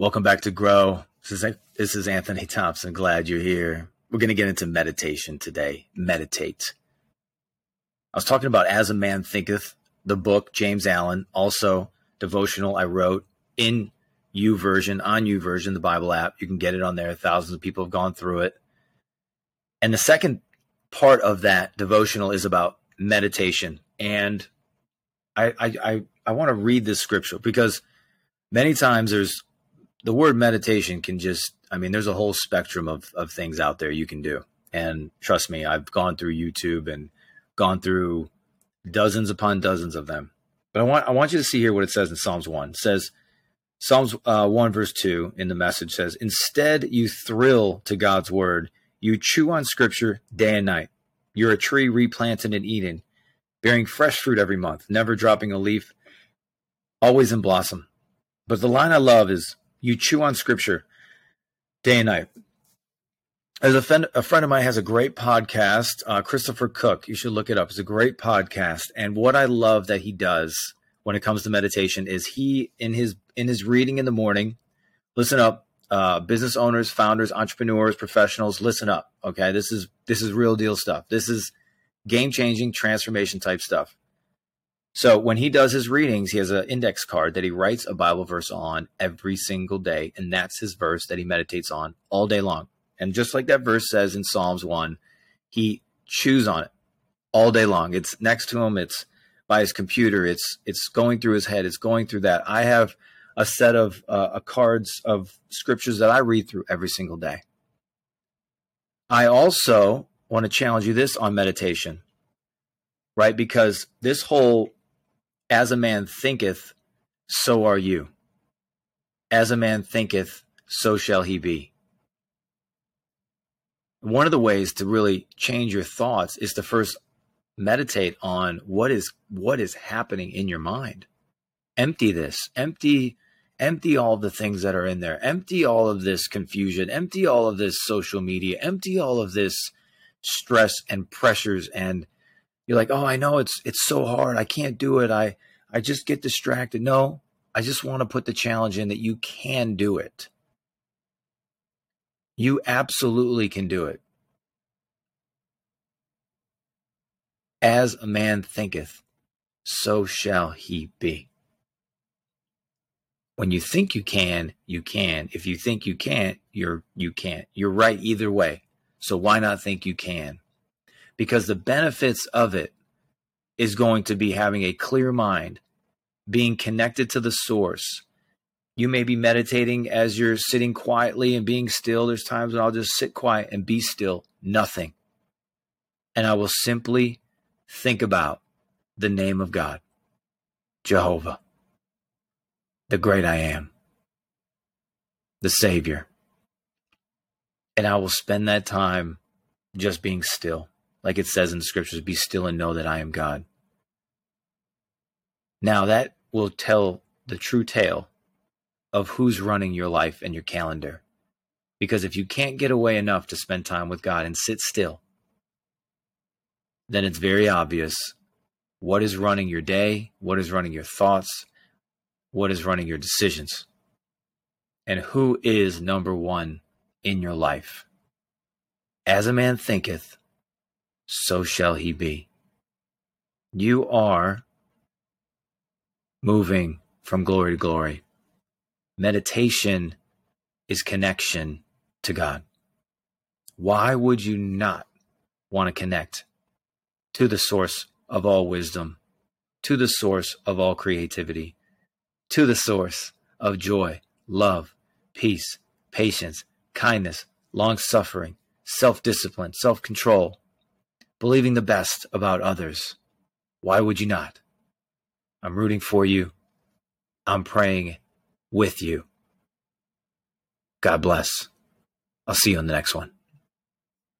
Welcome back to Grow. This is, this is Anthony Thompson. Glad you're here. We're going to get into meditation today. Meditate. I was talking about As a Man Thinketh, the book, James Allen, also devotional I wrote in YouVersion, on YouVersion, the Bible app. You can get it on there. Thousands of people have gone through it. And the second part of that devotional is about meditation. And I, I, I, I want to read this scripture because many times there's the word meditation can just, I mean, there's a whole spectrum of, of things out there you can do. And trust me, I've gone through YouTube and gone through dozens upon dozens of them. But I want, I want you to see here what it says in Psalms 1. It says, Psalms uh, 1, verse 2 in the message says, Instead, you thrill to God's word. You chew on scripture day and night. You're a tree replanted in Eden, bearing fresh fruit every month, never dropping a leaf, always in blossom. But the line I love is, You chew on scripture day and night. As a friend, a friend of mine has a great podcast, uh, Christopher Cook. You should look it up. It's a great podcast. And what I love that he does when it comes to meditation is he in his in his reading in the morning. Listen up, uh, business owners, founders, entrepreneurs, professionals. Listen up. Okay, this is this is real deal stuff. This is game changing transformation type stuff. So when he does his readings, he has an index card that he writes a Bible verse on every single day, and that's his verse that he meditates on all day long. And just like that verse says in Psalms one, he chews on it all day long. It's next to him. It's by his computer. It's it's going through his head. It's going through that. I have a set of uh, cards of scriptures that I read through every single day. I also want to challenge you this on meditation, right? Because this whole as a man thinketh, so are you. As a man thinketh, so shall he be. One of the ways to really change your thoughts is to first meditate on what is what is happening in your mind. Empty this. Empty empty all the things that are in there. Empty all of this confusion. Empty all of this social media. Empty all of this stress and pressures. And you're like oh i know it's it's so hard. I can't do it. I i just get distracted no i just want to put the challenge in that you can do it you absolutely can do it As a man thinketh, so shall he be. When you think you can, you can. If you think you can't, you're you can't. You're right either way. So why not think you can? Because the benefits of it is going to be having a clear mind, being connected to the source. You may be meditating as you're sitting quietly and being still. There's times when I'll just sit quiet and be still, nothing. And I will simply think about the name of God, Jehovah, the great I am, the Savior. And I will spend that time just being still. Like it says in the scriptures, be still and know that I am God. Now that will tell the true tale of who's running your life and your calendar. Because if you can't get away enough to spend time with God and sit still, then it's very obvious what is running your day, what is running your thoughts, what is running your decisions, and who is number one in your life. As a man thinketh, so shall he be. You are moving from glory to glory. Meditation is connection to God. Why would you not want to connect to the source of all wisdom, to the source of all creativity, to the source of joy, love, peace, patience, kindness, long suffering, self discipline, self control, believing the best about others. Why would you not? I'm rooting for you. I'm praying with you. God bless. I'll see you on the next one.